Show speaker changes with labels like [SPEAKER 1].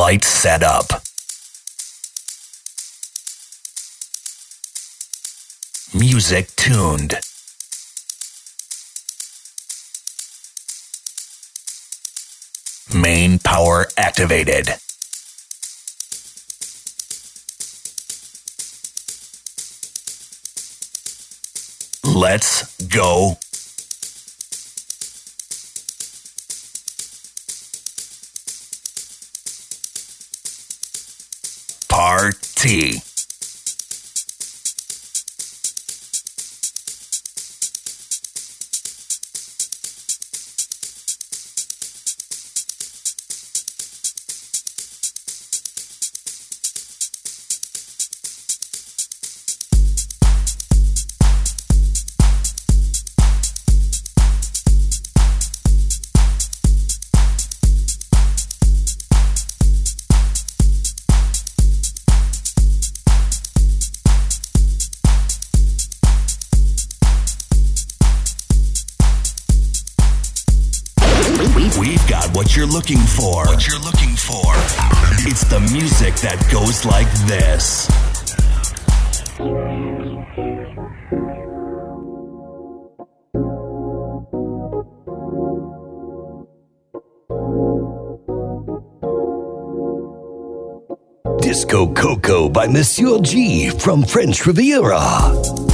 [SPEAKER 1] Light set up. Music tuned. Main power activated. Let's go. Party.
[SPEAKER 2] Disco Coco by Monsieur G from French Riviera.